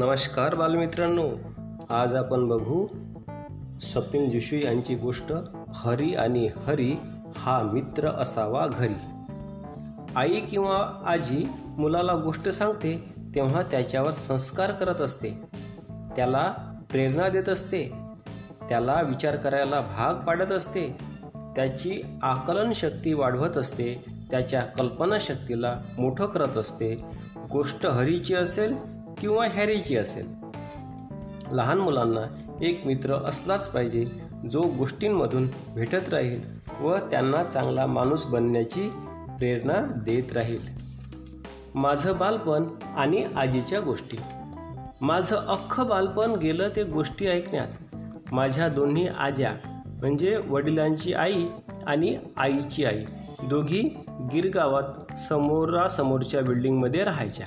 नमस्कार बालमित्रांनो आज आपण बघू स्वप्नील जोशी यांची गोष्ट हरी आणि हरी हा मित्र असावा घरी. आई किंवा आजी मुलाला गोष्ट सांगते तेव्हा त्याच्यावर संस्कार करत असते. त्याला प्रेरणा देत असते. त्याला विचार करायला भाग पाडत असते. त्याची आकलन शक्ती वाढवत असते. त्याच्या कल्पनाशक्तीला मोठं करत असते. गोष्ट हरीची असेल किंवा हॅरीची असेल. लहान मुलांना एक मित्र असलाच पाहिजे जो गोष्टींमधून भेटत राहील व त्यांना चांगला माणूस बनण्याची प्रेरणा देत राहील. माझं बालपण आणि आजीच्या गोष्टी. माझं अख्खं बालपण गेलं ते गोष्टी ऐकण्यात. माझ्या दोन्ही आज्या म्हणजे वडिलांची आई आणि आईची आई दोघी गिरगावात समोरासमोरच्या बिल्डिंगमध्ये राहायच्या.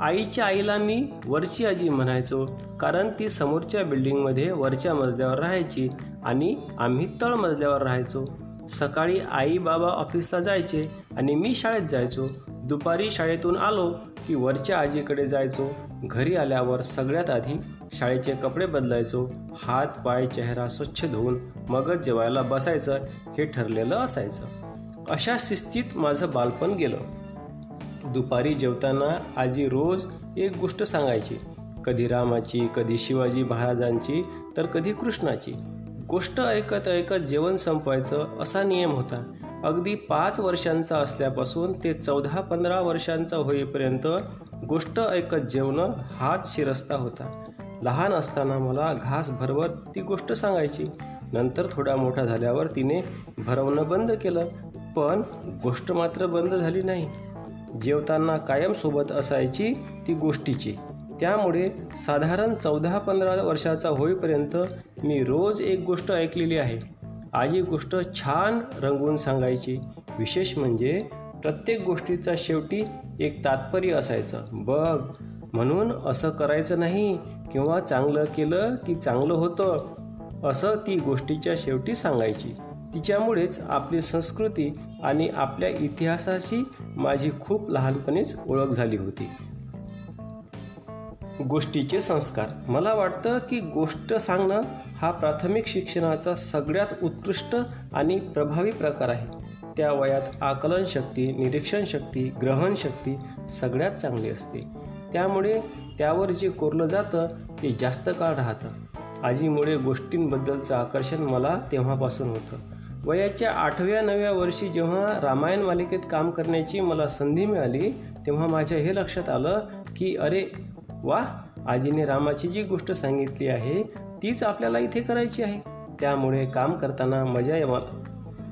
आईच्या आईला मी वरची आजी म्हणायचो कारण ती समोरच्या बिल्डिंगमध्ये वरच्या मजल्यावर राहायची आणि आम्ही तळ मजल्यावर राहायचो. सकाळी आई बाबा ऑफिसला जायचे आणि मी शाळेत जायचो. दुपारी शाळेतून आलो की वरच्या आजीकडे जायचो. घरी आल्यावर सगळ्यात आधी शाळेचे कपडे बदलायचो. हात पाय चेहरा स्वच्छ धुवून मगच जेवायला बसायचं हे ठरलेलं असायचं. अशा शिस्तीत माझं बालपण गेलं. दुपारी जेवताना आजी रोज एक गोष्ट सांगायची. कधी रामाची कधी शिवाजी महाराजांची तर कधी कृष्णाची. गोष्ट ऐकत ऐकत जेवण संपवायचं असा नियम होता. अगदी पाच वर्षांचा असल्यापासून ते चौदा पंधरा वर्षांचा होईपर्यंत गोष्ट ऐकत जेवणं हाच शिरस्ता होता. लहान असताना मला घास भरवत ती गोष्ट सांगायची. नंतर थोडा मोठा झाल्यावर तिने भरवणं बंद केलं. पण गोष्ट मात्र बंद झाली नाही. जेवताना कायम सोबत असायची ती गोष्टीची. त्यामुळे साधारण चौदा पंधरा वर्षाचा होईपर्यंत मी रोज एक गोष्ट ऐकलेली आहे. आजी गोष्ट छान रंगवून सांगायची. विशेष म्हणजे प्रत्येक गोष्टीचा शेवटी एक तात्पर्य असायचं. बघ म्हणून असं करायचं नाही किंवा चांगलं केलं की चांगलं होतं असं ती गोष्टीच्या शेवटी सांगायची. तिच्यामुळेच आपली संस्कृती आणि आपल्या इतिहासाशी माझी खूप लहानपणीच ओळख झाली होती. गोष्टीचे संस्कार. मला वाटतं की गोष्ट सांगणं हा प्राथमिक शिक्षणाचा सगळ्यात उत्कृष्ट आणि प्रभावी प्रकार आहे. त्या वयात आकलन शक्ती निरीक्षण शक्ती ग्रहण शक्ती सगळ्यात चांगली असते. त्यामुळे त्यावर जे कोरलं जातं ते जास्त काळ राहतं. आजीमुळे गोष्टींबद्दलचं आकर्षण मला तेव्हापासून होतं. वयाच्या आठव्या नव्या वर्षी जेव्हा रामायण मालिकेत काम करण्याची मला संधी मिळाली तेव्हा माझ्या हे लक्षात आलं की अरे वा आजीने रामाची जी गोष्ट सांगितली आहे तीच आपल्याला इथे करायची आहे. त्यामुळे काम करताना मजा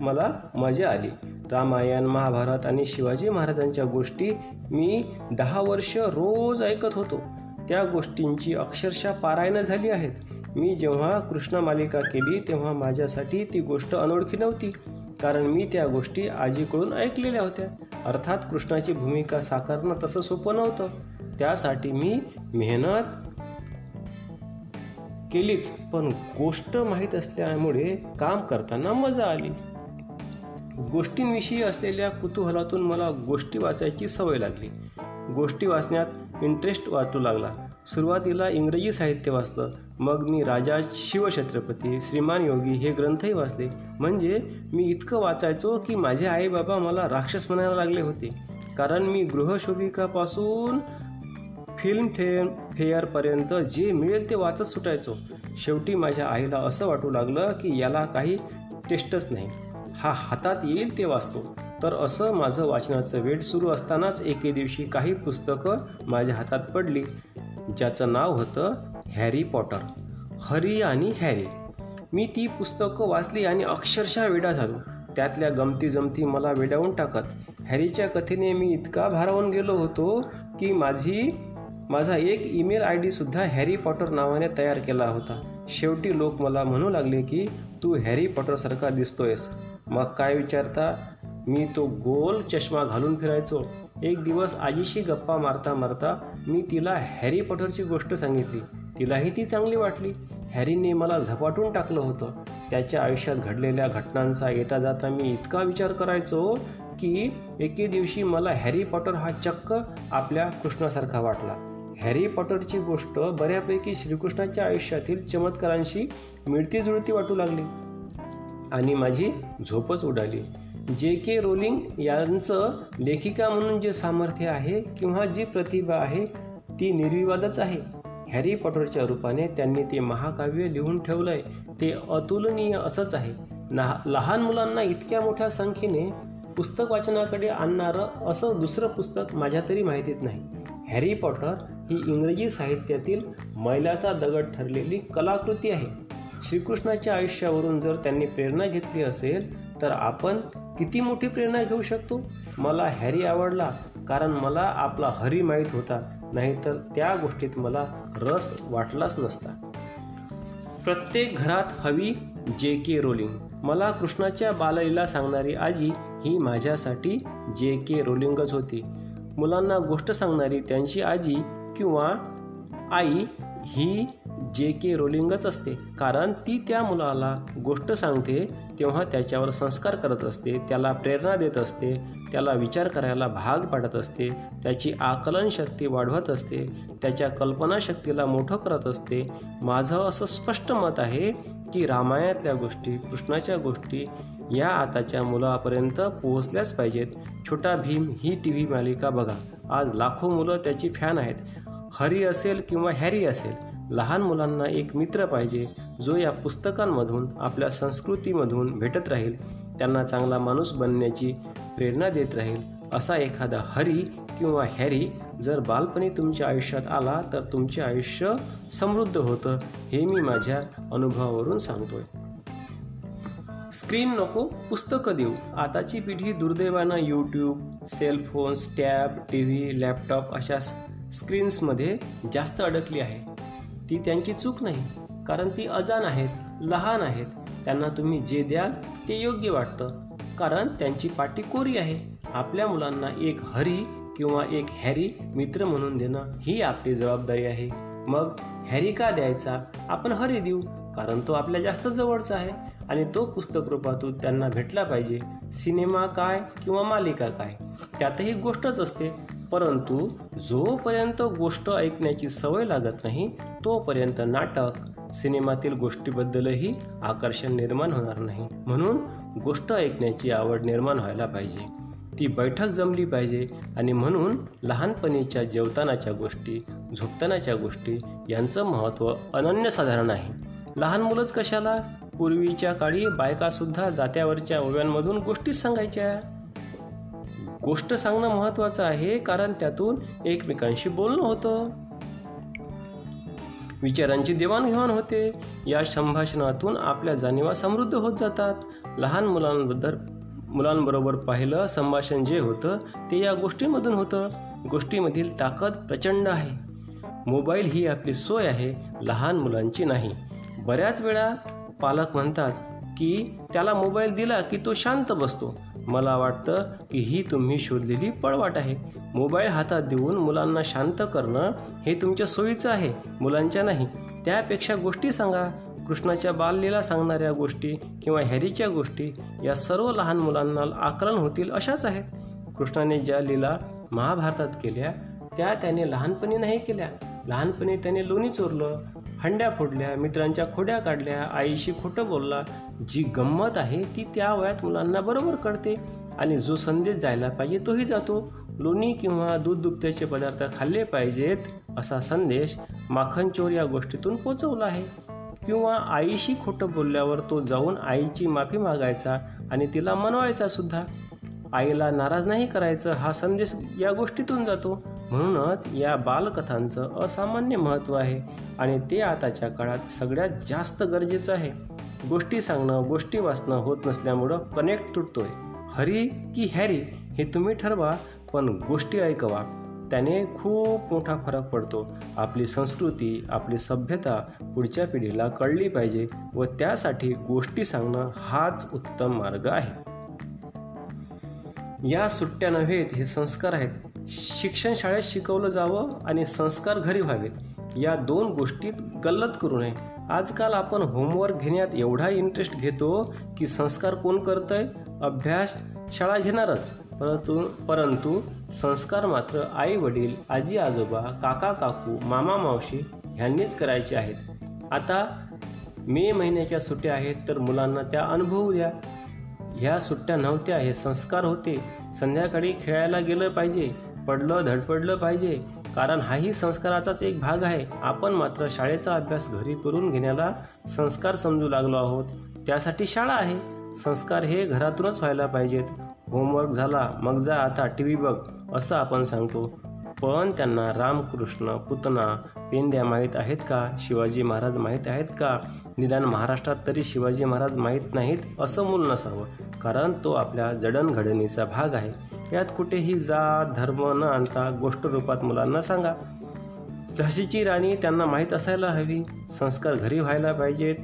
मला मजा आली. रामायण महाभारत आणि शिवाजी महाराजांच्या गोष्टी मी दहा वर्ष रोज ऐकत होतो. त्या गोष्टींची अक्षरशः पारायणं झाली आहेत. मी जेव्हा कृष्ण मालिका केली तेव्हा माझ्यासाठी ती गोष्ट अनोळखी नव्हती. कारण मी त्या गोष्टी आजीकडून ऐकलेल्या होत्या. अर्थात कृष्णाची भूमिका साकारणं तसं सोपं नव्हतं. त्यासाठी मी मेहनत केलीच पण गोष्ट माहीत असल्यामुळे काम करताना मजा आली. गोष्टींविषयी असलेल्या कुतूहलातून मला गोष्टी वाचायची सवय लागली. गोष्टी वाचण्यात इंटरेस्ट वाटू लागला. सुरुवातीला इंग्रजी साहित्य वाचलं. मग मी राजा शिवछत्रपती श्रीमान योगी हे ग्रंथही वाचले. म्हणजे मी इतकं वाचायचो की माझे आई बाबा मला राक्षस म्हणायला लागले होते. कारण मी गृहशोभिकापासून फिल्म फेअर फेअरपर्यंत जे मिळेल ते वाचत सुटायचो. शेवटी माझ्या आईला असं वाटू लागलं की याला काही टेस्टच नाही. हा हातात येईल ते वाचतो. तर असं माझं वाचनाचं वेळ सुरू असतानाच एके दिवशी काही पुस्तकं माझ्या हातात पडली. ज्याचं नाव होतं हॅरी पॉटर. हरी आणि हॅरी. मी ती पुस्तकं वाचली आणि अक्षरशः वेडा झालो. त्यातल्या गमती जमती मला वेडावून टाकत. हॅरीच्या कथेने मी इतका भारावून गेलो होतो की माझी माझा एक ईमेल आय डीसुद्धा हॅरी पॉटर नावाने तयार केला होता. शेवटी लोक मला म्हणू लागले की तू हॅरी पॉटरसारखा दिसतोयस. मग काय विचारता? मी तो गोल चष्मा घालून फिरायचो. एक दिवस आजीशी गप्पा मारता मारता मी तिला हॅरी पॉटरची गोष्ट सांगितली. तिलाही ती चांगली वाटली. हॅरीने मला झपाटून टाकलं होतं. त्याच्या आयुष्यात घडलेल्या घटनांचा येता जाता मी इतका विचार करायचो की एके दिवशी मला हॅरी पॉटर हा चक्क आपल्या कृष्णासारखा वाटला. हॅरी पॉटरची गोष्ट बऱ्यापैकी श्रीकृष्णाच्या आयुष्यातील चमत्कारांशी मिळती जुळती वाटू लागली आणि माझी झोपच उडाली. जे के रोलिंग यांचं लेखिका म्हणून जे सामर्थ्य आहे किंवा जी प्रतिभा आहे ती निर्विवादच आहे. हॅरी पॉटरच्या रूपाने त्यांनी ते महाकाव्य लिहून ठेवलंय. ते अतुलनीय असंच आहे. लहान मुलांना इतक्या मोठ्या संख्येने पुस्तक वाचनाकडे आणणारं असं दुसरं पुस्तक माझ्या तरी माहितीत नाही. हॅरी पॉटर ही इंग्रजी साहित्यातील मैलाचा दगड ठरलेली कलाकृती आहे. श्रीकृष्णाच्या आयुष्यावरून जर त्यांनी प्रेरणा घेतली असेल तर आपण किती मोठी प्रेरणा घेऊ शकतो? मला हॅरी आवडला कारण मला आपला हरी माहीत होता. नाहीतर त्या गोष्टीत मला रस वाटलाच नसता. प्रत्येक घरात हवी जे के रोलिंग. मला कृष्णाच्या बाललीला सांगणारी आजी ही माझ्यासाठी जे के रोलिंगच होती. मुलांना गोष्ट सांगणारी त्यांची आजी किंवा आई ही जे के रोलिंगच असते. कारण ती त्या मुलाला गोष्ट सांगते तेव्हा त्याच्यावर संस्कार करत असते त्याला प्रेरणा देत असते त्याला विचार करायला भाग पाडत असते त्याची आकलन शक्ती वाढवत असते त्याच्या कल्पनाशक्तीला मोठं करत असते. माझं असं स्पष्ट मत आहे की रामायणातल्या गोष्टी कृष्णाच्या गोष्टी या आताच्या मुलापर्यंत पोहोचल्याच पाहिजेत. छोटा भीम ही टी व्ही मालिका बघा. आज लाखो मुलं त्याची फॅन आहेत. हरी असेल किंवा हॅरी असेल लहान मुलांना एक मित्र पाहिजे जो या पुस्तकांमधून आपल्या संस्कृतीमधून भेटत राहील. त्यांना चांगला माणूस बनण्याची प्रेरणा देत राहील. असा एखादा हरी किंवा हॅरी जर बालपणी तुमच्या आयुष्यात आला तर तुमचे आयुष्य समृद्ध होतं हे मी माझ्या अनुभवावरून सांगतोय. स्क्रीन नको पुस्तकं देऊ. आताची पिढी दुर्दैवानं YouTube cellphones tab T V laptop अशा स्क्रीन्समध्ये जास्त अडकली आहे. ती त्यांची चूक नाही कारण ती अजान आहेत लहान आहेत. त्यांना तुम्ही जे द्याल ते योग्य वाटतं. कारण त्यांची पाठी कोरी आहे. आपल्या मुलांना एक हरी किंवा एक हॅरी मित्र म्हणून देणं ही आपली जबाबदारी आहे. मग हॅरी का द्यायचा? आपण हरी देऊ कारण तो आपल्या जास्त जवळचा आहे आणि तो पुस्तक रूपातून त्यांना भेटला पाहिजे. सिनेमा काय किंवा मालिका काय? त्यातही गोष्टच असते. परंतु जोपर्यंत गोष्ट ऐकण्याची सवय लागत नाही तोपर्यंत नाटक सिनेमातील गोष्टीबद्दलही आकर्षण निर्माण होणार नाही. म्हणून गोष्ट ऐकण्याची आवड निर्माण व्हायला पाहिजे. ती बैठक जमली पाहिजे आणि म्हणून लहानपणीच्या जेवतानाच्या गोष्टी झोपतानाच्या गोष्टी यांचं महत्त्व अनन्यसाधारण आहे. लहान मुलंच कशाला? पूर्वीच्या काळी बायकासुद्धा जात्यावरच्या ओव्यांमधून गोष्टीच सांगायच्या. गोष्ट सांगणं महत्वाचं आहे कारण त्यातून एकमेकांशी बोलणं होतं. विचारांची देवाणघेवाण होते. या संभाषणातून आपल्या जाणीवा समृद्ध होत जातात. लहान मुलांबद्दल मुलांबरोबर पाहिलं संभाषण जे होतं ते या गोष्टीमधून होतं. गोष्टीमधील ताकद प्रचंड आहे. मोबाईल ही आपली सोय आहे लहान मुलांची नाही. बऱ्याच वेळा पालक म्हणतात की त्याला मोबाईल दिला की तो शांत बसतो. मला वाटतं की ही तुम्ही शोधलेली पळवाट आहे. मोबाईल हातात देऊन मुलांना शांत करणं हे तुमच्या सोयीचं आहे मुलांच्या नाही. त्यापेक्षा गोष्टी सांगा. कृष्णाच्या बाललीला सांगणाऱ्या गोष्टी किंवा हॅरीच्या गोष्टी या सर्व लहान मुलांना आकलन होतील अशाच आहेत. कृष्णाने ज्या लीला महाभारतात केल्या त्या त्याने लहानपणी नाही केल्या. लहानपणी त्याने लोणी चोरलं हंड्या फोडल्या मित्रांच्या खोड्या काढल्या आईशी खोटं बोलला. जी गंमत आहे ती त्या वयात मुलांना बरोबर कळते आणि जो संदेश जायला पाहिजे तोही जातो. लोणी किंवा दूध दुभत्याचे पदार्थ खाल्ले पाहिजेत असा संदेश माखनचोर या गोष्टीतून पोचवला आहे. किंवा आईशी खोटं बोलल्यावर तो जाऊन आईची माफी मागायचा आणि तिला मनवायचा सुद्धा. आईला नाराज नाही करायचं हा संदेश या गोष्टीतून जातो. म्हणूनच या बालकथांचं असामान्य महत्त्व आहे आणि ते आताच्या काळात सगळ्यात जास्त गरजेचं आहे. गोष्टी सांगणं गोष्टी वाचणं होत नसल्यामुळं कनेक्ट तुटतोय. हरी की हॅरी हे तुम्ही ठरवा पण गोष्टी ऐकवा. त्याने खूप मोठा फरक पडतो. आपली संस्कृती आपली सभ्यता पुढच्या पिढीला कळली पाहिजे व त्यासाठी गोष्टी सांगणं हाच उत्तम मार्ग आहे. या सुट्ट्या नव्हेत हे संस्कार आहेत. शिक्षण शाळेत शिकवलं जावं आणि संस्कार घरी व्हावेत. या दोन गोष्टीत गल्लत करू नये. आजकाल आपण होमवर्क घेण्यात एवढा इंटरेस्ट घेतो की संस्कार कोण करतंय? अभ्यास शाळा घेणारच. परंतु परंतु संस्कार मात्र आई वडील आजी आजोबा काका काकू मामा मावशी ह्यांनीच करायचे आहेत. आता मे महिन्याच्या सुट्ट्या आहेत तर मुलांना त्या अनुभवू द्या. ह्या सुट्ट्या नव्हत्या हे संस्कार होते. संध्याकाळी खेळायला गेलं पाहिजे पडलं धडपडलं पाहिजे. कारण हाही संस्काराचाच एक भाग आहे. आपण मात्र शाळेचा अभ्यास घरी करून घेण्याला संस्कार समजू लागलो आहोत. त्यासाठी शाळा आहे. संस्कार हे घरातूनच व्हायला पाहिजेत. होमवर्क झाला मग जा आता टी व्ही बघ असं आपण सांगतो. पण त्यांना रामकृष्ण पुतना पेंद्या माहीत आहेत का? शिवाजी महाराज माहीत आहेत का? निदान महाराष्ट्रात तरी शिवाजी महाराज माहीत नाहीत असं मूल नसावं कारण तो आपल्या जडणघडणीचा भाग आहे. यात कुठेही जात धर्म न आणता गोष्ट रूपात मुलांना सांगा. झाशीची राणी त्यांना माहीत असायला हवी. संस्कार घरी व्हायला पाहिजेत.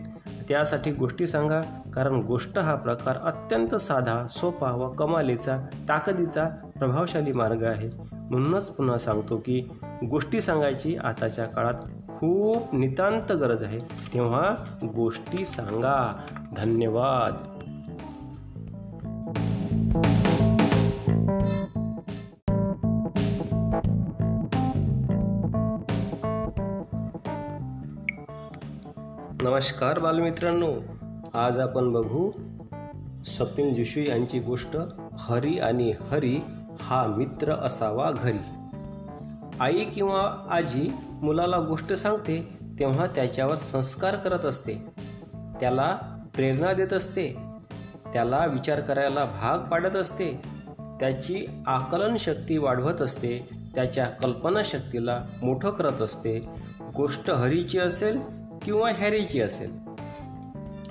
त्यासाठी गोष्टी सांगा कारण गोष्ट हा प्रकार अत्यंत साधा सोपा व कमालीचा ताकदीचा प्रभावशाली मार्ग आहे. म्हणूनच पुन्हा सांगतो की गोष्टी सांगायची आताच्या काळात खूप नितांत गरज आहे. तेव्हा गोष्टी सांगा. धन्यवाद. नमस्कार बालमित्रांनो. आज आपण बघू स्वप्नील जोशी यांची गोष्ट हरी आणि हरी हा मित्र असावा घरी. आई किंवा आजी मुलाला गोष्ट सांगते तेव्हा त्याच्यावर संस्कार करत असते. त्याला प्रेरणा देत असते. त्याला विचार करायला भाग पाडत असते. त्याची आकलन शक्ती वाढवत असते. त्याच्या कल्पनाशक्तीला मोठं करत असते. गोष्ट हरीची असेल किंवा हॅरीची असेल.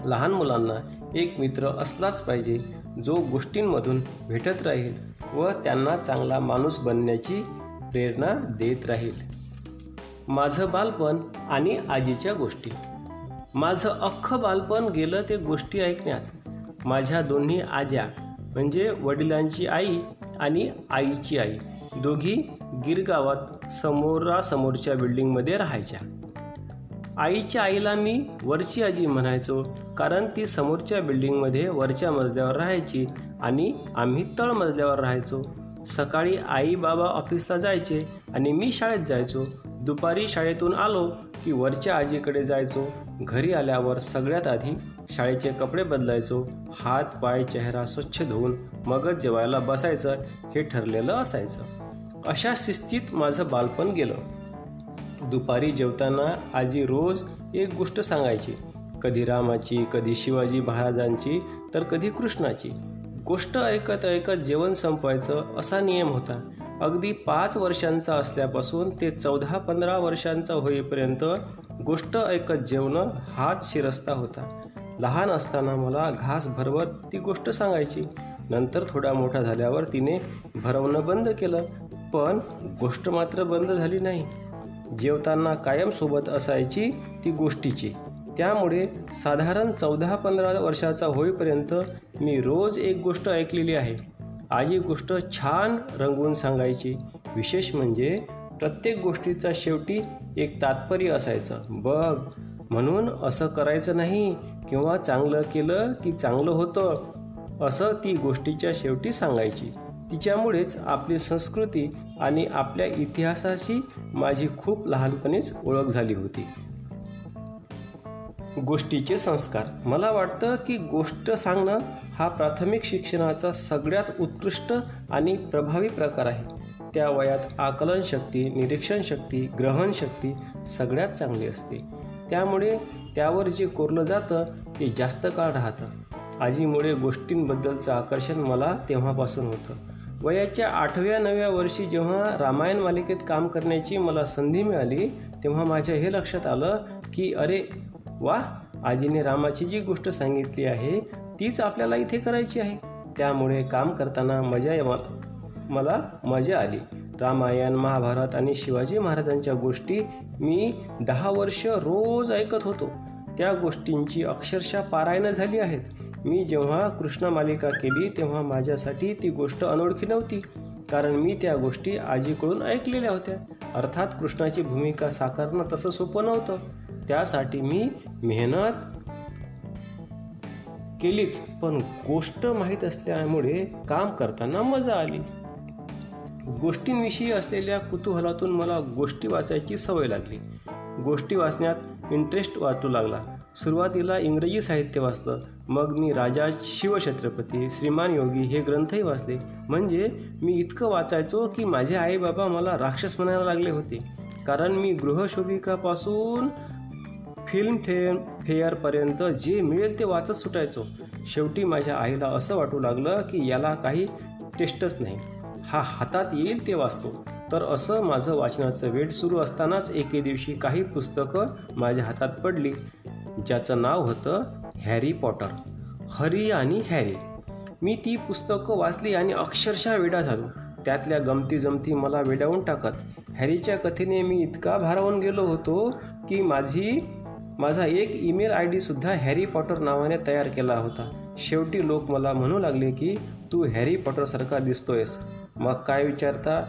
लहान मुलांना एक मित्र असलाच पाहिजे जो गोष्टींमधून भेटत राहील. व त्यांना चांगला माणूस बनण्याची प्रेरणा देत राहील. माझं बालपण आणि आजीच्या गोष्टी. माझं अख्खं बालपण गेलं ते गोष्टी ऐकण्यात. माझ्या दोन्ही आज्या म्हणजे वडिलांची आई आणि आईची आई दोघी गिरगावात समोरासमोरच्या बिल्डिंगमध्ये राहायच्या. आईच्या आईला मी वरची आजी म्हणायचो कारण ती समोरच्या बिल्डिंगमध्ये वरच्या मजल्यावर राहायची आणि आम्ही तळ मजल्यावर राहायचो. सकाळी आई बाबा ऑफिसला जायचे आणि मी शाळेत जायचो. दुपारी शाळेतून आलो की वरच्या आजीकडे जायचो. घरी आल्यावर सगळ्यात आधी शाळेचे कपडे बदलायचो. हात पाय चेहरा स्वच्छ धुवून मगच जेवायला बसायचं हे ठरलेलं असायचं. अशा शिस्तीत माझं बालपण गेलं. दुपारी जेवताना आजी रोज एक गोष्ट सांगायची. कधी रामाची कधी शिवाजी महाराजांची तर कधी कृष्णाची. गोष्ट ऐकत ऐकत जेवण संपवायचं असा नियम होता. अगदी पाच वर्षांचा असल्यापासून ते चौदा पंधरा वर्षांचा होईपर्यंत गोष्ट ऐकत जेवणं हाच शिरस्ता होता. लहान असताना मला घास भरवत ती गोष्ट सांगायची. नंतर थोडा मोठा झाल्यावर तिने भरवणं बंद केलं. पण गोष्ट मात्र बंद झाली नाही. जेवताना कायम सोबत असायची ती गोष्टीची. त्यामुळे साधारण चौदा पंधरा वर्षाचा होईपर्यंत मी रोज एक गोष्ट ऐकलेली आहे. आजी गोष्ट छान रंगवून सांगायची. विशेष म्हणजे प्रत्येक गोष्टीचा शेवटी एक तात्पर्य असायचं. बघ म्हणून असं करायचं नाही किंवा चांगलं केलं की चांगलं होतं असं ती गोष्टीच्या शेवटी सांगायची. तिच्यामुळेच आपली संस्कृती आणि आपल्या इतिहासाशी माझी खूप लहानपणीच ओळख झाली होती. गोष्टीचे संस्कार. मला वाटतं की गोष्ट सांगणं हा प्राथमिक शिक्षणाचा सगळ्यात उत्कृष्ट आणि प्रभावी प्रकार आहे. त्या वयात आकलन शक्ती निरीक्षण शक्ती ग्रहण शक्ती सगळ्यात चांगली असते. त्यामुळे त्यावर जे कोरलं जातं ते जास्त काळ राहतं. आजीमुळे गोष्टींबद्दलचं आकर्षण मला तेव्हापासून होतं. वयाच्या आठव्या नव्या वर्षी जेव्हा रामायण मालिकेत काम करण्याची मला संधी मिळाली तेव्हा माझ्या हे लक्षात आलं की अरे वा आजीने रामाची जी गोष्ट सांगितली आहे तीच आपल्याला इथे करायची आहे. त्यामुळे काम करताना मजा मला मजा आली. रामायण महाभारत आणि शिवाजी महाराजांच्या गोष्टी मी दहा वर्ष रोज ऐकत होतो. त्या गोष्टींची अक्षरशः पारायणं झाली आहेत. मी जेव्हा कृष्ण मालिका केली तेव्हा माझ्यासाठी ती गोष्ट अनोळखी नव्हती. कारण मी त्या गोष्टी आजीकडून ऐकलेल्या होत्या. अर्थात कृष्णाची भूमिका साकारणं तसं सोपं नव्हतं. त्यासाठी मी मेहनत केलीच पण गोष्ट माहीत असल्यामुळे काम करताना मजा आली. गोष्टींविषयी असलेल्या कुतूहलातून मला गोष्टी वाचायची सवय लागली. गोष्टी वाचण्यात इंटरेस्ट वाटू लागला. सुरुवातीला इंग्रजी साहित्य वाचलं. मग मी राजा शिवछत्रपती श्रीमान योगी हे ग्रंथही वाचले. म्हणजे मी इतकं वाचायचो की माझे आई बाबा मला राक्षस म्हणायला लागले होते. कारण मी गृहशोभिकापासून फिल्म फेअर फेअरपर्यंत जे मिळेल ते वाचत सुटायचो. शेवटी माझ्या आईला असं वाटू लागलं की याला काही टेस्टच नाही. हा हातात येईल ते वाचतो. तर असं माझं वाचनाचं वेळ सुरू असतानाच एके दिवशी काही पुस्तकं माझ्या हातात पडली. ज्याचं नाव होतं हॅरी पॉटर. हरी आणि हॅरी. मी ती पुस्तकं वाचली आणि अक्षरशः वेडा झालो. त्यातल्या गमती जमती मला वेडावून टाकत. हॅरीच्या कथेने मी इतका भारावून गेलो होतो की माझी माझा एक ईमेल आय डीसुद्धा हॅरी पॉटर नावाने तयार केला होता. शेवटी लोक मला म्हणू लागले की तू हॅरी पॉटरसारखा दिसतोयस. मग काय विचारता?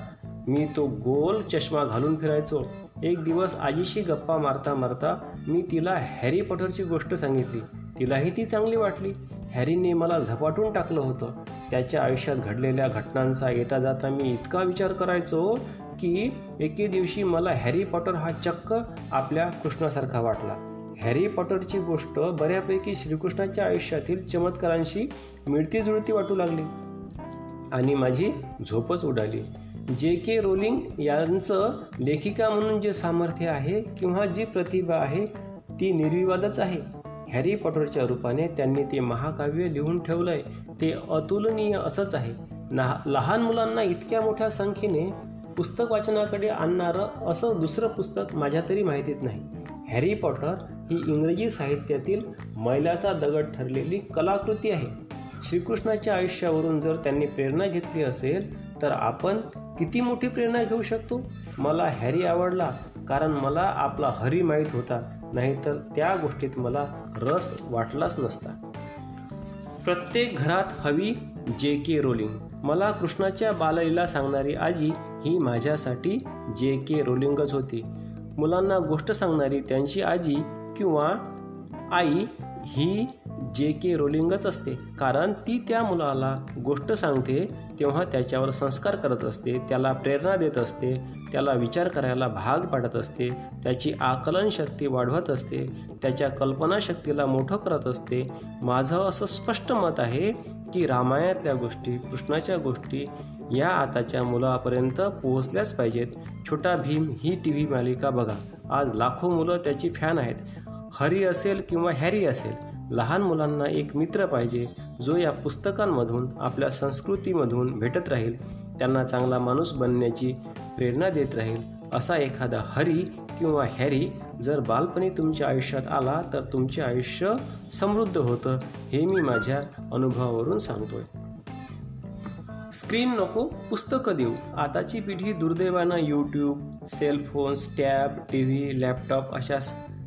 मी तो गोल चष्मा घालून फिरायचो. एक दिवस आजीशी गप्पा मारता मारता मी तिला हॅरी पॉटरची गोष्ट सांगितली. तिलाही ती चांगली वाटली. हॅरीने मला झपाटून टाकलं होतं. त्याच्या आयुष्यात घडलेल्या घटनांचा येता जाता मी इतका विचार करायचो की एके दिवशी मला हॅरी पॉटर हा चक्क आपल्या कृष्णासारखा वाटला. हॅरी पॉटरची गोष्ट बऱ्यापैकी श्रीकृष्णाच्या आयुष्यातील चमत्कारांशी मिळती जुळती वाटू लागली. आणि माझी झोपच उडाली. जे के रोलिंग यांचं लेखिका म्हणून जे सामर्थ्य आहे किंवा जी प्रतिभा आहे ती निर्विवादच आहे. हॅरी पॉटरच्या रूपाने त्यांनी ते महाकाव्य लिहून ठेवलंय. ते अतुलनीय असंच आहे. ना लहान मुलांना इतक्या मोठ्या संख्येने पुस्तक वाचनाकडे आणणारं असं दुसरं पुस्तक माझ्या तरी माहितीत नाही. हॅरी पॉटर ही इंग्रजी साहित्यातील मैलाचा दगड ठरलेली कलाकृती आहे. श्रीकृष्णाच्या आयुष्यावरून जर त्यांनी प्रेरणा घेतली असेल तर आपण किती मोठी प्रेरणा घेऊ शकतो? मला हॅरी आवडला कारण मला आपला हरी माहीत होता नाहीतर त्या गोष्टीत मला रस वाटलाच नसता. प्रत्येक घरात हवी जे के रोलिंग. मला कृष्णाच्या बाललीला सांगणारी आजी ही माझ्यासाठी जे के रोलिंगच होती. मुलांना गोष्ट सांगणारी त्यांची आजी किंवा आई ही जे के रोलिंगच असते. कारण ती त्या मुलाला गोष्ट सांगते तेव्हा त्याच्यावर संस्कार करत असते त्याला प्रेरणा देत असते त्याला विचार करायला भाग पाडत असते त्याची आकलन शक्ती वाढवत असते त्याच्या कल्पनाशक्तीला मोठं करत असते. माझं असं स्पष्ट मत आहे की रामायणातल्या गोष्टी कृष्णाच्या गोष्टी या आताच्या मुलापर्यंत पोहोचल्याच पाहिजेत. छोटा भीम ही टी व्ही मालिका बघा. आज लाखो मुलं त्याची फॅन आहेत. हरी असेल किंवा हॅरी असेल लहान मुलांना एक मित्र पाहिजे जो या पुस्तकांमधून आपल्या संस्कृतीमधून भेटत राहील त्यांना चांगला माणूस बनण्याची प्रेरणा देत राहील. असा एखादा हरी किंवा हॅरी जर बालपणी तुमच्या आयुष्यात आला तर तुमचे आयुष्य समृद्ध होतं हे मी माझ्या अनुभवावरून सांगतोय. स्क्रीन नको पुस्तकं देऊ. आताची पिढी दुर्दैवानं YouTube cellphones tab T V laptop अशा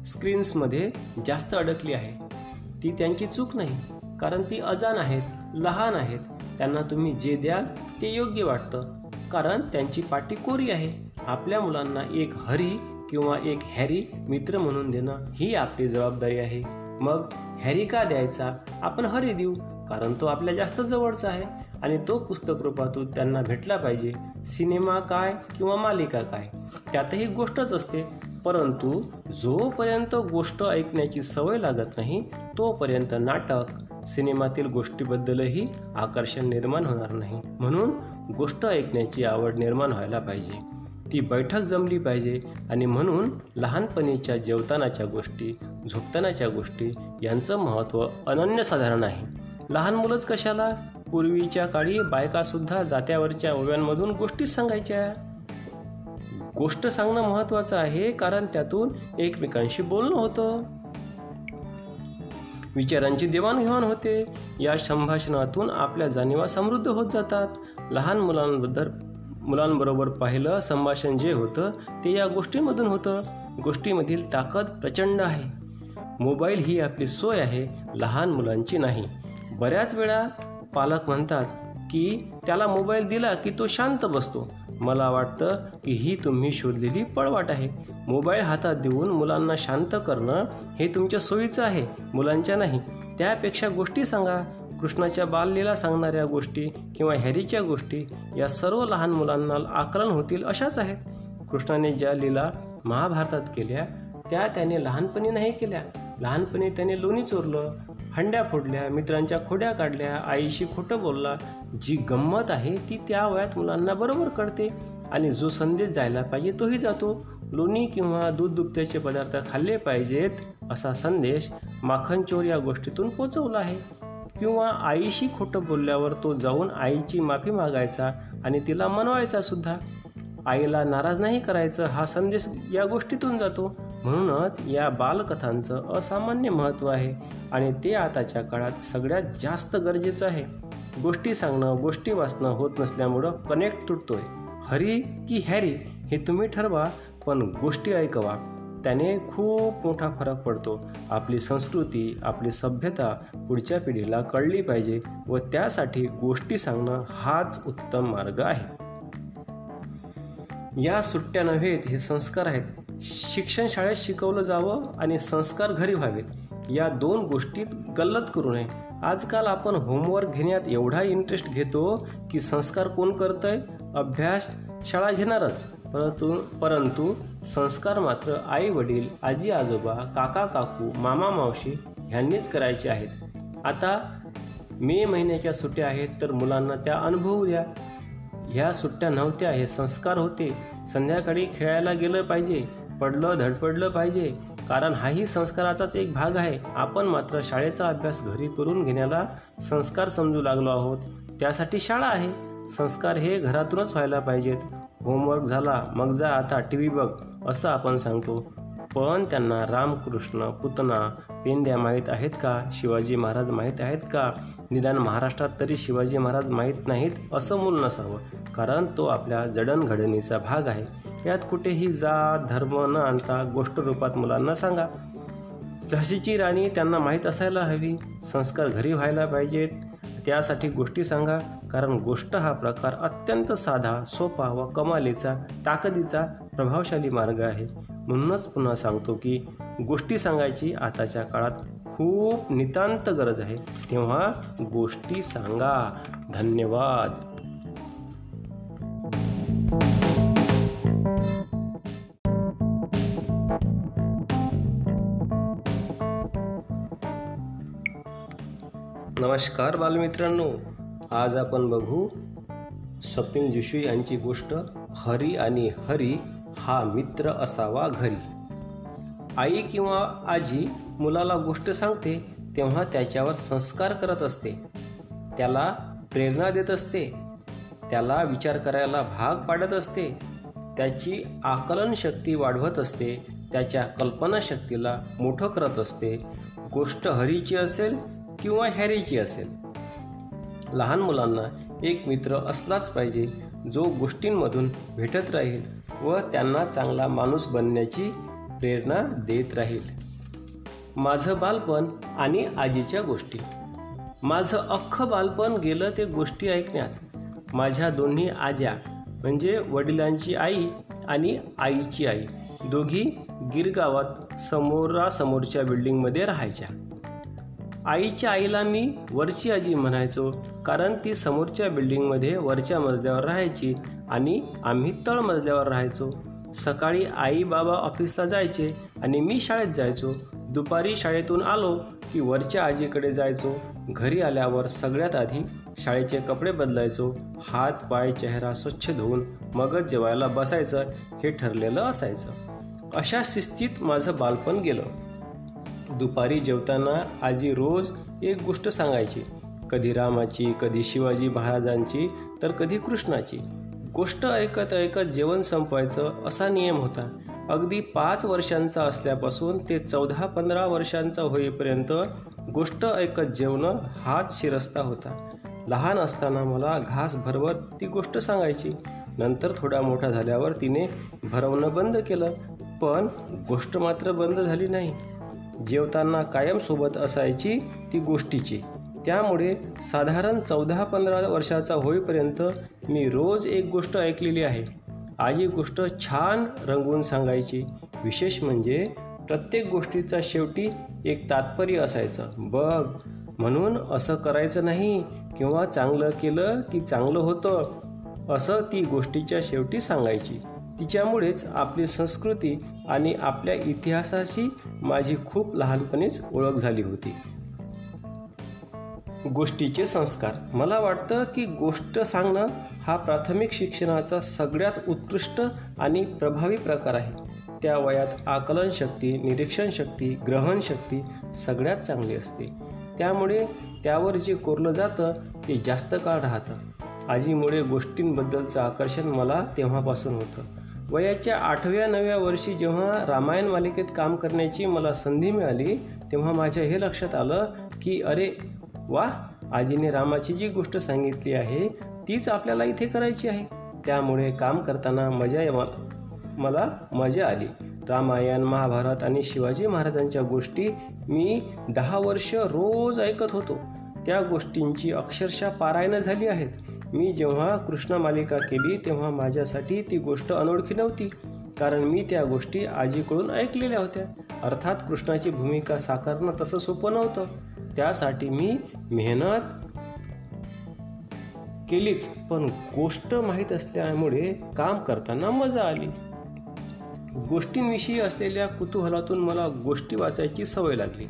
स्क्रीन्समध्ये जास्त अडकली आहे. ती त्यांची चूक नाही कारण ती अजान आहेत लहान आहेत. त्यांना तुम्ही जे द्याल ते योग्य वाटतं. कारण त्यांची पाठी कोरी आहे. आपल्या मुलांना एक हरी किंवा एक हॅरी मित्र म्हणून देणं ही आपली जबाबदारी आहे. मग हॅरी का द्यायचा? आपण हरी देऊ कारण तो आपल्या जास्त जवळचा आहे आणि तो पुस्तक रूपातून त्यांना भेटला पाहिजे. सिनेमा काय किंवा मालिका काय? त्यातही गोष्टच असते. परंतु जोपर्यंत गोष्ट ऐकण्याची सवय लागत नाही तोपर्यंत नाटक सिनेमातील गोष्टीबद्दलही आकर्षण निर्माण होणार नाही. म्हणून गोष्ट ऐकण्याची आवड निर्माण व्हायला पाहिजे. ती बैठक जमली पाहिजे आणि म्हणून लहानपणीच्या जेवतानाच्या गोष्टी झोपतानाच्या गोष्टी यांचं महत्त्व अनन्यसाधारण आहे. लहान मुलंच कशाला? पूर्वीच्या काळी बायकासुद्धा जात्यावरच्या ओव्यांमधून गोष्टीच सांगायच्या. गोष्ट सांगणं महत्वाचं आहे कारण त्यातून एकमेकांशी बोलणं होतं. विचारांची देवाणघेवाण होते. या संभाषणातून आपल्या जाणीवा समृद्ध होत जातात. लहान मुलांबद्दल मुलांबरोबर पाहिलं संभाषण जे होतं ते या गोष्टीमधून होतं. गोष्टीमधील ताकद प्रचंड आहे. मोबाईल ही आपली सोय आहे लहान मुलांची नाही. बऱ्याच वेळा पालक म्हणतात की त्याला मोबाईल दिला की तो शांत बसतो. मला वाटतं की ही तुम्ही शोधलेली पळवाट आहे. मोबाईल हातात देऊन मुलांना शांत करणं हे तुमच्या सोयीचं आहे मुलांच्या नाही. त्यापेक्षा गोष्टी सांगा. कृष्णाच्या बाललीला सांगणाऱ्या गोष्टी किंवा हॅरीच्या गोष्टी या सर्व लहान मुलांना आकलन होतील अशाच आहेत. कृष्णाने ज्या लीला महाभारतात केल्या त्या त्याने लहानपणी नाही केल्या. लहानपणी त्याने लोणी चोरलं हंड्या फोडल्या मित्रांच्या खोड्या काढल्या आईशी खोटं बोलला. जी गंमत आहे ती त्या वयात मुलांना बरोबर कळते आणि जो संदेश जायला पाहिजे तोही जातो. लोणी किंवा दूध दुभत्याचे पदार्थ खाल्ले पाहिजेत असा संदेश माखनचोर या गोष्टीतून पोचवला आहे. किंवा आईशी खोटं बोलल्यावर तो जाऊन आईची माफी मागायचा आणि तिला मनवायचा सुद्धा. आईला नाराज नाही करायचं हा संदेश या गोष्टीतून जातो. म्हणूनच या बालकथांचं असामान्य महत्त्व आहे आणि ते आताच्या काळात सगळ्यात जास्त गरजेचं आहे. गोष्टी सांगणं गोष्टी वाचणं होत नसल्यामुळं कनेक्ट तुटतोय. हरी की हॅरी हे तुम्ही ठरवा पण गोष्टी ऐकवा. त्याने खूप मोठा फरक पडतो. आपली संस्कृती आपली सभ्यता पुढच्या पिढीला कळली पाहिजे व त्यासाठी गोष्टी सांगणं हाच उत्तम मार्ग आहे. या सुट्ट्या नव्हेत हे संस्कार आहेत. शिक्षण शाळेत शिकवलं जावं आणि संस्कार घरी व्हावेत. या दोन गोष्टीत गल्लत करू नये. आजकाल आपण होमवर्क घेण्यात एवढा इंटरेस्ट घेतो की संस्कार कोण करतंय? अभ्यास शाळा घेणारच. परंतु परंतु संस्कार मात्र आई वडील आजी आजोबा काका काकू मामा मावशी ह्यांनीच करायचे आहेत. आता मे महिन्याच्या सुट्ट्या आहेत तर मुलांना त्या अनुभवू द्या. ह्या सुट्ट्या नव्हत्या हे संस्कार होते. संध्याकाळी खेळायला गेलं पाहिजे पडलं धडपडलं पाहिजे. कारण हाही संस्काराचाच एक भाग आहे. आपण मात्र शाळेचा अभ्यास घरी करून घेण्याला संस्कार समजू लागलो आहोत. त्यासाठी शाळा आहे. संस्कार हे घरातूनच व्हायला पाहिजेत. होमवर्क झाला मग जा आता टी व्ही बघ असं आपण सांगतो. पण त्यांना रामकृष्ण पुतना पेंद्या माहीत आहेत का? शिवाजी महाराज माहीत आहेत का? निदान महाराष्ट्रात तरी शिवाजी महाराज माहीत नाहीत असं मूल नसावं कारण तो आपल्या जडणघडणीचा भाग आहे. यात कुठेही जात धर्म न आणता गोष्ट रूपात मुलांना सांगा. झाशीची राणी त्यांना माहीत असायला हवी. संस्कार घरी व्हायला पाहिजेत. त्यासाठी गोष्टी सांगा. कारण गोष्ट हा प्रकार अत्यंत साधा सोपा व कमालीचा ताकदीचा प्रभावशाली मार्ग आहे. म्हणूनच पुन्हा सांगतो की गोष्टी सांगायची आताच्या काळात खूप नितांत गरज आहे. तेव्हा गोष्टी सांगा. धन्यवाद. नमस्कार बालमित्रांनो. आज आपण बघू स्वप्नील जोशी यांची गोष्ट हरी आणि हरी हा मित्र असावा घरी. आई किंवा आजी मुलाला गोष्ट सांगते तेव्हा त्याच्यावर संस्कार करत असते. त्याला प्रेरणा देत असते. त्याला विचार करायला भाग पाडत असते. त्याची आकलन शक्ती वाढवत असते. त्याच्या कल्पनाशक्तीला मोठं करत असते. गोष्ट हरीची असेल किंवा हॅरीची असेल. लहान मुलांना एक मित्र असलाच पाहिजे. जो गोष्टींमधून भेटत राहील व त्यांना चांगला माणूस बनण्याची प्रेरणा देत राहील. माझं बालपण आणि आजीच्या गोष्टी. माझं अख्खं बालपण गेलं ते गोष्टी ऐकण्यात. माझ्या दोन्ही आज्या म्हणजे वडिलांची आई आणि आईची आई दोघी गिरगावात समोरासमोरच्या बिल्डिंगमध्ये राहायच्या. आईच्या आईला मी वरची आजी म्हणायचो कारण ती समोरच्या बिल्डिंगमध्ये वरच्या मजल्यावर राहायची आणि आम्ही तळ मजल्यावर राहायचो. सकाळी आई बाबा ऑफिसला जायचे आणि मी शाळेत जायचो. दुपारी शाळेतून आलो की वरच्या आजीकडे जायचो. घरी आल्यावर सगळ्यात आधी शाळेचे कपडे बदलायचो. हात पाय चेहरा स्वच्छ धुवून मगच जेवायला बसायचं हे ठरलेलं असायचं. अशा शिस्तीत माझं बालपण गेलं. दुपारी जेवताना आजी रोज एक गोष्ट सांगायची. कधी रामाची कधी शिवाजी महाराजांची तर कधी कृष्णाची. गोष्ट ऐकत ऐकत जेवण संपवायचं असा नियम होता. अगदी पाच वर्षांचा असल्यापासून ते चौदा पंधरा वर्षांचा होईपर्यंत गोष्ट ऐकत जेवणं हाच शिरस्ता होता. लहान असताना मला घास भरवत ती गोष्ट सांगायची. नंतर थोडा मोठा झाल्यावर तिने भरवणं बंद केलं. पण गोष्ट मात्र बंद झाली नाही. जेवताना कायम सोबत असायची ती गोष्टीची. त्यामुळे साधारण चौदा पंधरा वर्षाचा होईपर्यंत मी रोज एक गोष्ट ऐकलेली आहे. आजी गोष्ट छान रंगवून सांगायची. विशेष म्हणजे प्रत्येक गोष्टीचा शेवटी एक तात्पर्य असायचं. बघ म्हणून असं करायचं नाही किंवा चांगलं केलं की चांगलं होतं असं ती गोष्टीच्या शेवटी सांगायची. तिच्यामुळेच आपली संस्कृती आणि आपल्या इतिहासाशी माझी खूप लहानपणीच ओळख झाली होती. गोष्टीचे संस्कार. मला वाटतं की गोष्ट सांगणं हा प्राथमिक शिक्षणाचा सगळ्यात उत्कृष्ट आणि प्रभावी प्रकार आहे. त्या वयात आकलन शक्ती निरीक्षण शक्ती ग्रहण शक्ती सगळ्यात चांगली असते. त्यामुळे त्यावर जे कोरलं जातं ते जास्त काळ राहतं. आजीमुळे गोष्टींबद्दलचं आकर्षण मला तेव्हापासून होतं. वयाच्या आठव्या नव्या वर्षी जेव्हा रामायण मालिकेत काम करण्याची मला संधी मिळाली तेव्हा माझ्या हे लक्षात आलं की अरे वा आजीने रामाची जी गोष्ट सांगितली आहे तीच आपल्याला इथे करायची आहे. त्यामुळे काम करताना मजा मला मजा आली. रामायण महाभारत आणि शिवाजी महाराजांच्या गोष्टी मी दहा वर्ष रोज ऐकत होतो. त्या गोष्टींची अक्षरशः पारायणं झाली आहेत. मी जेव्हा कृष्णा मालिका केली तेव्हा माझ्यासाठी ती गोष्ट अनोळखी नव्हती कारण मी त्या गोष्टी आजीकडून ऐकलेल्या होत्या. अर्थात कृष्णाची भूमिका साकारणं तसं सोपं नव्हतं. त्यासाठी मी मेहनत केलीच पण गोष्ट माहीत असल्यामुळे काम करताना मजा आली. गोष्टींविषयी असलेल्या कुतूहलातून मला गोष्टी वाचायची सवय लागली.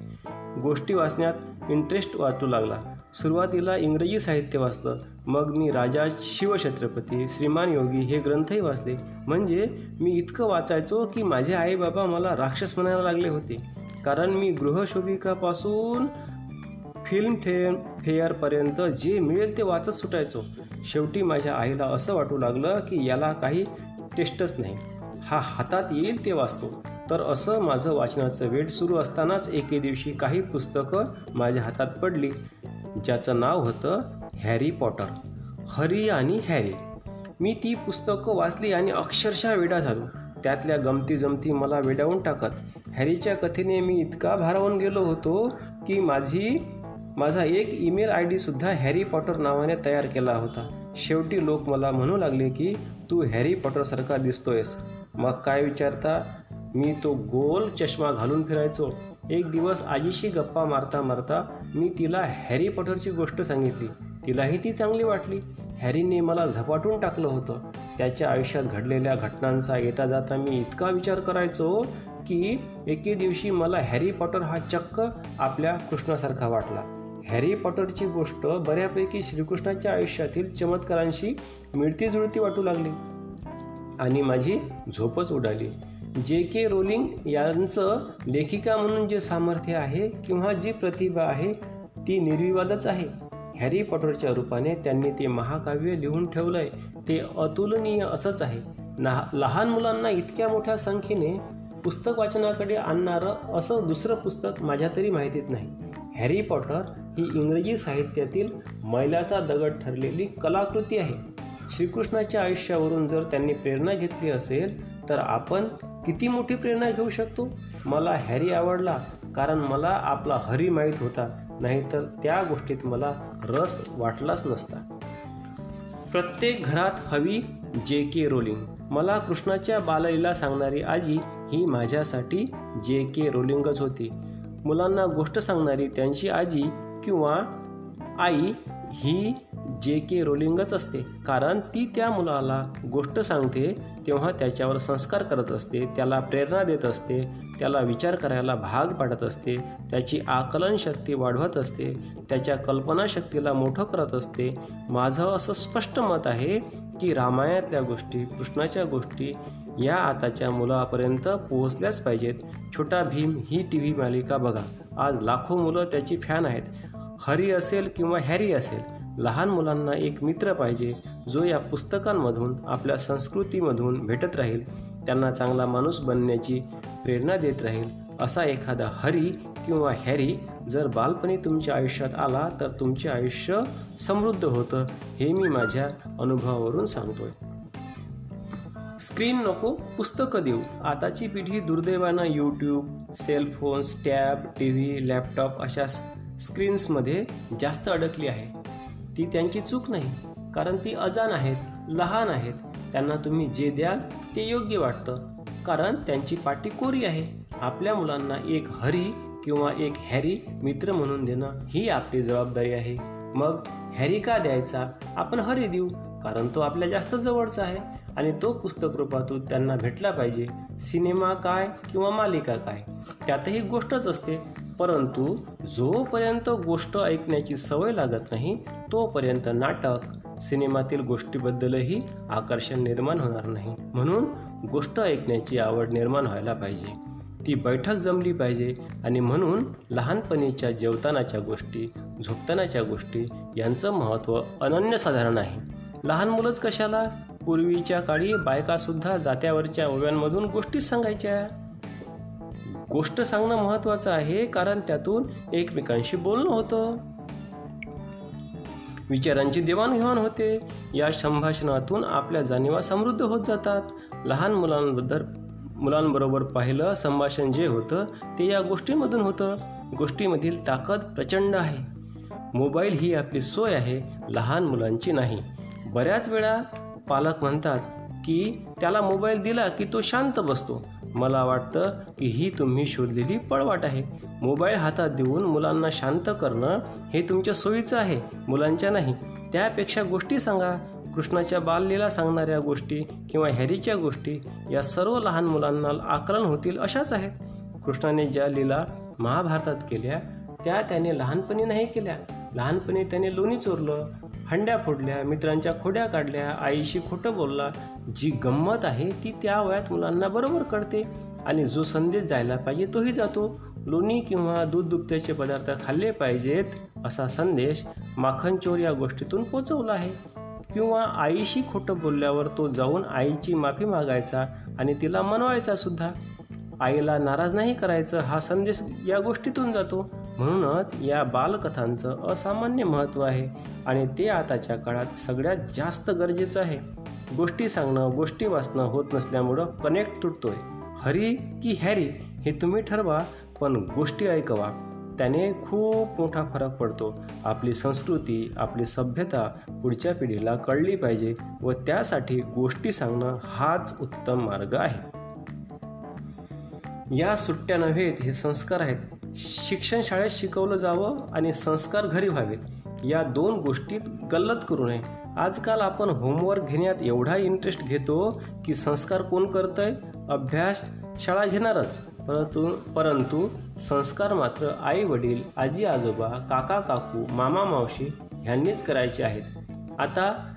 गोष्टी वाचण्यात इंटरेस्ट वाटू लागला. सुरुवातीला इंग्रजी साहित्य वाचलं. मग मी राजा शिवछत्रपती श्रीमान योगी हे ग्रंथही वाचले. म्हणजे मी इतकं वाचायचो की माझे आई बाबा मला राक्षस म्हणायला लागले होते. कारण मी गृहशोभिकापासून फिल्म फेअर फेअरपर्यंत जे मिळेल ते वाचत सुटायचो. शेवटी माझ्या आईला असं वाटू लागलं की याला काही टेस्टच नाही. हा हातात येईल ते वाचतो. तर असं माझं वाचनाचं वेळ सुरू असतानाच एके दिवशी काही पुस्तकं माझ्या हातात पडली. ज्याचं नाव होतं हॅरी पॉटर. हरी आणि हॅरी. मी ती पुस्तकं वाचली आणि अक्षरशः वेडा झालो. त्यातल्या गमती जमती मला वेडावून टाकत. हॅरीच्या कथेने मी इतका भारावून गेलो होतो की माझी माझा एक ईमेल आय डीसुद्धा हॅरी पॉटर नावाने तयार केला होता. शेवटी लोक मला म्हणू लागले की तू हॅरी पॉटरसारखा दिसतोयस. मग काय विचारता? मी तो गोल चष्मा घालून फिरायचो. एक दिवस आजीशी गप्पा मारता मारता मी तिला हॅरी पॉटरची गोष्ट सांगितली. तिलाही ती चांगली वाटली. हॅरीने मला झपाटून टाकलं होतं. त्याच्या आयुष्यात घडलेल्या घटनांचा येता जाता मी इतका विचार करायचो की एके दिवशी मला हॅरी पॉटर हा चक्क आपल्या कृष्णासारखा वाटला. हॅरी पॉटरची गोष्ट बऱ्यापैकी श्रीकृष्णाच्या आयुष्यातील चमत्कारांशी मिळती जुळती वाटू लागली आणि माझी झोपच उडाली. जे के रोलिंग यांचं लेखिका म्हणून जे सामर्थ्य आहे किंवा जी प्रतिभा आहे ती निर्विवादच आहे. हॅरी पॉटरच्या रूपाने त्यांनी ते महाकाव्य लिहून ठेवलंय. ते अतुलनीय असंच आहे. ना लहान मुलांना इतक्या मोठ्या संख्येने पुस्तक वाचनाकडे आणणारं असं दुसरं पुस्तक माझ्या तरी माहितीत नाही. हॅरी पॉटर ही इंग्रजी साहित्यातील मैलाचा दगड ठरलेली कलाकृती आहे. श्रीकृष्णाच्या आयुष्यावरून जर त्यांनी प्रेरणा घेतली असेल तर आपण किती मोठी प्रेरणा घेऊ शकतो? मला हॅरी आवडला कारण मला आपला हरी माहीत होता नाहीतर त्या गोष्टीत मला रस वाटलाच नसता. प्रत्येक घरात हवी जे के रोलिंग. मला कृष्णाच्या बाललीला सांगणारी आजी ही माझ्यासाठी जे के रोलिंगच होती. मुलांना गोष्ट सांगणारी त्यांची आजी किंवा आई ही जे के रोलिंगच असते. कारण ती त्या मुलाला गोष्ट सांगते तेव्हा त्याच्यावर संस्कार करत असते त्याला प्रेरणा देत असते त्याला विचार करायला भाग पाडत असते त्याची आकलन शक्ती वाढवत असते त्याच्या कल्पनाशक्तीला मोठं करत असते. माझं असं स्पष्ट मत आहे की रामायणातल्या गोष्टी कृष्णाच्या गोष्टी या आताच्या मुलापर्यंत पोहोचल्याच पाहिजेत. छोटा भीम ही टी व्ही मालिका बघा. आज लाखो मुलं त्याची फॅन आहेत. हरी असेल किंवा हॅरी असेल लहान मुलांना एक मित्र पाहिजे जो या पुस्तकांमधून आपल्या संस्कृतीमधून भेटत राहील त्यांना चांगला माणूस बनण्याची प्रेरणा देत राहील असा एखादा हरी किंवा हॅरी जर बालपणी तुमच्या आयुष्यात आला तर तुमचे आयुष्य समृद्ध होतं हे मी माझ्या अनुभवावरून सांगतोय. स्क्रीन नको पुस्तकं देऊ. आताची पिढी दुर्दैवानं YouTube cellphones tab T V laptop अशा स्क्रीन्समध्ये जास्त अडकली आहे. ती त्यांची चूक नाही कारण ती अजान आहेत लहान आहेत. त्यांना तुम्ही जे द्याल ते योग्य वाटतं. कारण त्यांची पाठी कोरी आहे. आपल्या मुलांना एक हरी किंवा एक हॅरी मित्र म्हणून देणं ही आपली जबाबदारी आहे. मग हॅरी का द्यायचा? आपण हरी देऊ कारण तो आपल्या जास्त जवळचा आहे आणि तो पुस्तक रूपातून त्यांना भेटला पाहिजे. सिनेमा काय किंवा मालिका काय? त्यातही गोष्टच असते. परंतु जोपर्यंत गोष्ट ऐकण्याची सवय लागत नाही तोपर्यंत नाटक सिनेमातील गोष्टीबद्दलही आकर्षण निर्माण होणार नाही. म्हणून गोष्ट ऐकण्याची आवड निर्माण व्हायला पाहिजे. ती बैठक जमली पाहिजे आणि म्हणून लहानपणीच्या जेवतानाच्या गोष्टी झोपतानाच्या गोष्टी यांचं महत्त्व अनन्यसाधारण आहे. लहान मुलंच कशाला? पूर्वीच्या काळी बायकासुद्धा जात्यावरच्या ओव्यांमधून गोष्टीच सांगायच्या. गोष्ट सांगणं महत्त्वाचं आहे कारण त्यातून एकमेकांशी बोलणं होतं. विचारांची देवाणघेवाण होते. या संभाषणातून आपल्या जाणीवा समृद्ध होत जातात. लहान मुलांबद्दल मुलांबरोबर पाहिलं संभाषण जे होतं ते या गोष्टीमधून होतं. गोष्टीमधील ताकद प्रचंड आहे. मोबाईल ही आपली सोय आहे लहान मुलांची नाही. बऱ्याच वेळा पालक म्हणतात की त्याला मोबाईल दिला की तो शांत बसतो. मला वाटतं की ही तुम्ही शोधलेली पळवाट आहे. मोबाईल हातात देऊन मुलांना शांत करणं हे तुमच्या सोयीचं आहे मुलांच्या नाही. त्यापेक्षा गोष्टी सांगा. कृष्णाच्या बाललीला सांगणाऱ्या गोष्टी किंवा हॅरीच्या गोष्टी या सर्व लहान मुलांना आकलन होतील अशाच आहेत. कृष्णाने ज्या लीला महाभारतात केल्या त्या त्याने लहानपणी नाही केल्या. लहानपणी त्याने लोणी चोरलं हंड्या फोडल्या मित्रांच्या खोड्या काढल्या आईशी खोटं बोलला. जी गंमत आहे ती त्या वयात मुलांना बरोबर कळते आणि जो संदेश जायला पाहिजे तोही जातो. लोणी किंवा दूध दुभत्याचे पदार्थ खाल्ले पाहिजेत असा संदेश माखनचोर या गोष्टीतून पोचवला आहे. किंवा आईशी खोटं बोलल्यावर तो जाऊन आईची माफी मागायचा आणि तिला मनवायचा सुद्धा. आईला नाराज नाही करायचं हा संदेश या गोष्टीतून जातो. म्हणूनच या बालकथांचं असामान्य महत्त्व आहे आणि ते आताच्या काळात सगळ्यात जास्त गरजेचं आहे. गोष्टी सांगणं गोष्टी वाचणं होत नसल्यामुळं कनेक्ट तुटतोय. हरी की हॅरी हे तुम्ही ठरवा पण गोष्टी ऐकवा. त्याने खूप मोठा फरक पडतो. आपली संस्कृती आपली सभ्यता पुढच्या पिढीला कळली पाहिजे व त्यासाठी गोष्टी सांगणं हाच उत्तम मार्ग आहे. या सुट्ट्या नव्हेत हे संस्कार आहेत. शिक्षण शाळेत शिकवलं जावं आणि संस्कार घरी व्हावेत. या दोन गोष्टीत गल्लत करू नये. आजकाल आपण होमवर्क घेण्यात एवढा इंटरेस्ट घेतो की संस्कार कोण करतंय? अभ्यास शाळा घेणारच. परंतु परंतु संस्कार मात्र आई वडील आजी आजोबा काका काकू मामा मावशी ह्यांनीच करायचे आहेत. आता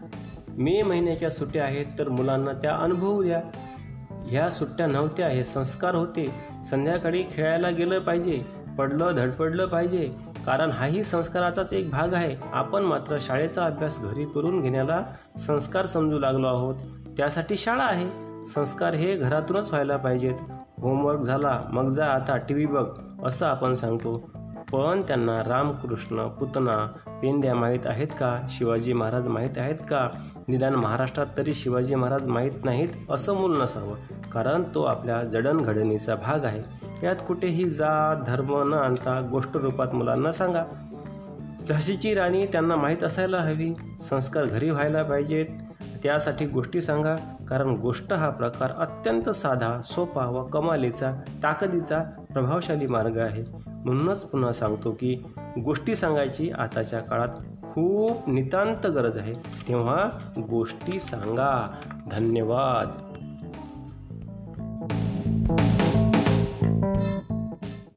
मे महिन्याच्या सुट्ट्या आहेत तर मुलांना त्या अनुभवू द्या. ह्या सुट्ट्या नव्हत्या हे संस्कार होते. संध्याकाळी खेळायला गेलं पाहिजे पडलं धडपडलं पाहिजे. कारण हाही संस्काराचाच एक भाग आहे. आपण मात्र शाळेचा अभ्यास घरी करून घेण्याला संस्कार समजू लागलो आहोत. त्यासाठी शाळा आहे. संस्कार हे घरातूनच व्हायला पाहिजेत. होमवर्क झाला मग जा आता टी व्ही बघ असं आपण सांगतो. पण त्यांना रामकृष्ण पुतना पेंद्या माहीत आहेत का? शिवाजी महाराज माहीत आहेत का? निदान महाराष्ट्रात तरी शिवाजी महाराज माहीत नाहीत असं मूल नसावं कारण तो आपल्या जडणघडणीचा भाग आहे. यात कुठेही जात धर्म न आणता गोष्ट रूपात मुलांना सांगा. झाशीची राणी त्यांना माहीत असायला हवी संस्कार घरी व्हायला पाहिजेत. त्यासाठी गोष्टी सांगा कारण गोष्ट हा प्रकार अत्यंत साधा सोपा व कमालीचा ताकदीचा प्रभावशाली मार्ग आहे. म्हणूनच पुन्हा सांगतो की गोष्टी सांगायची आताच्या काळात खूप नितांत गरज आहे. तेव्हा गोष्टी सांगा. धन्यवाद.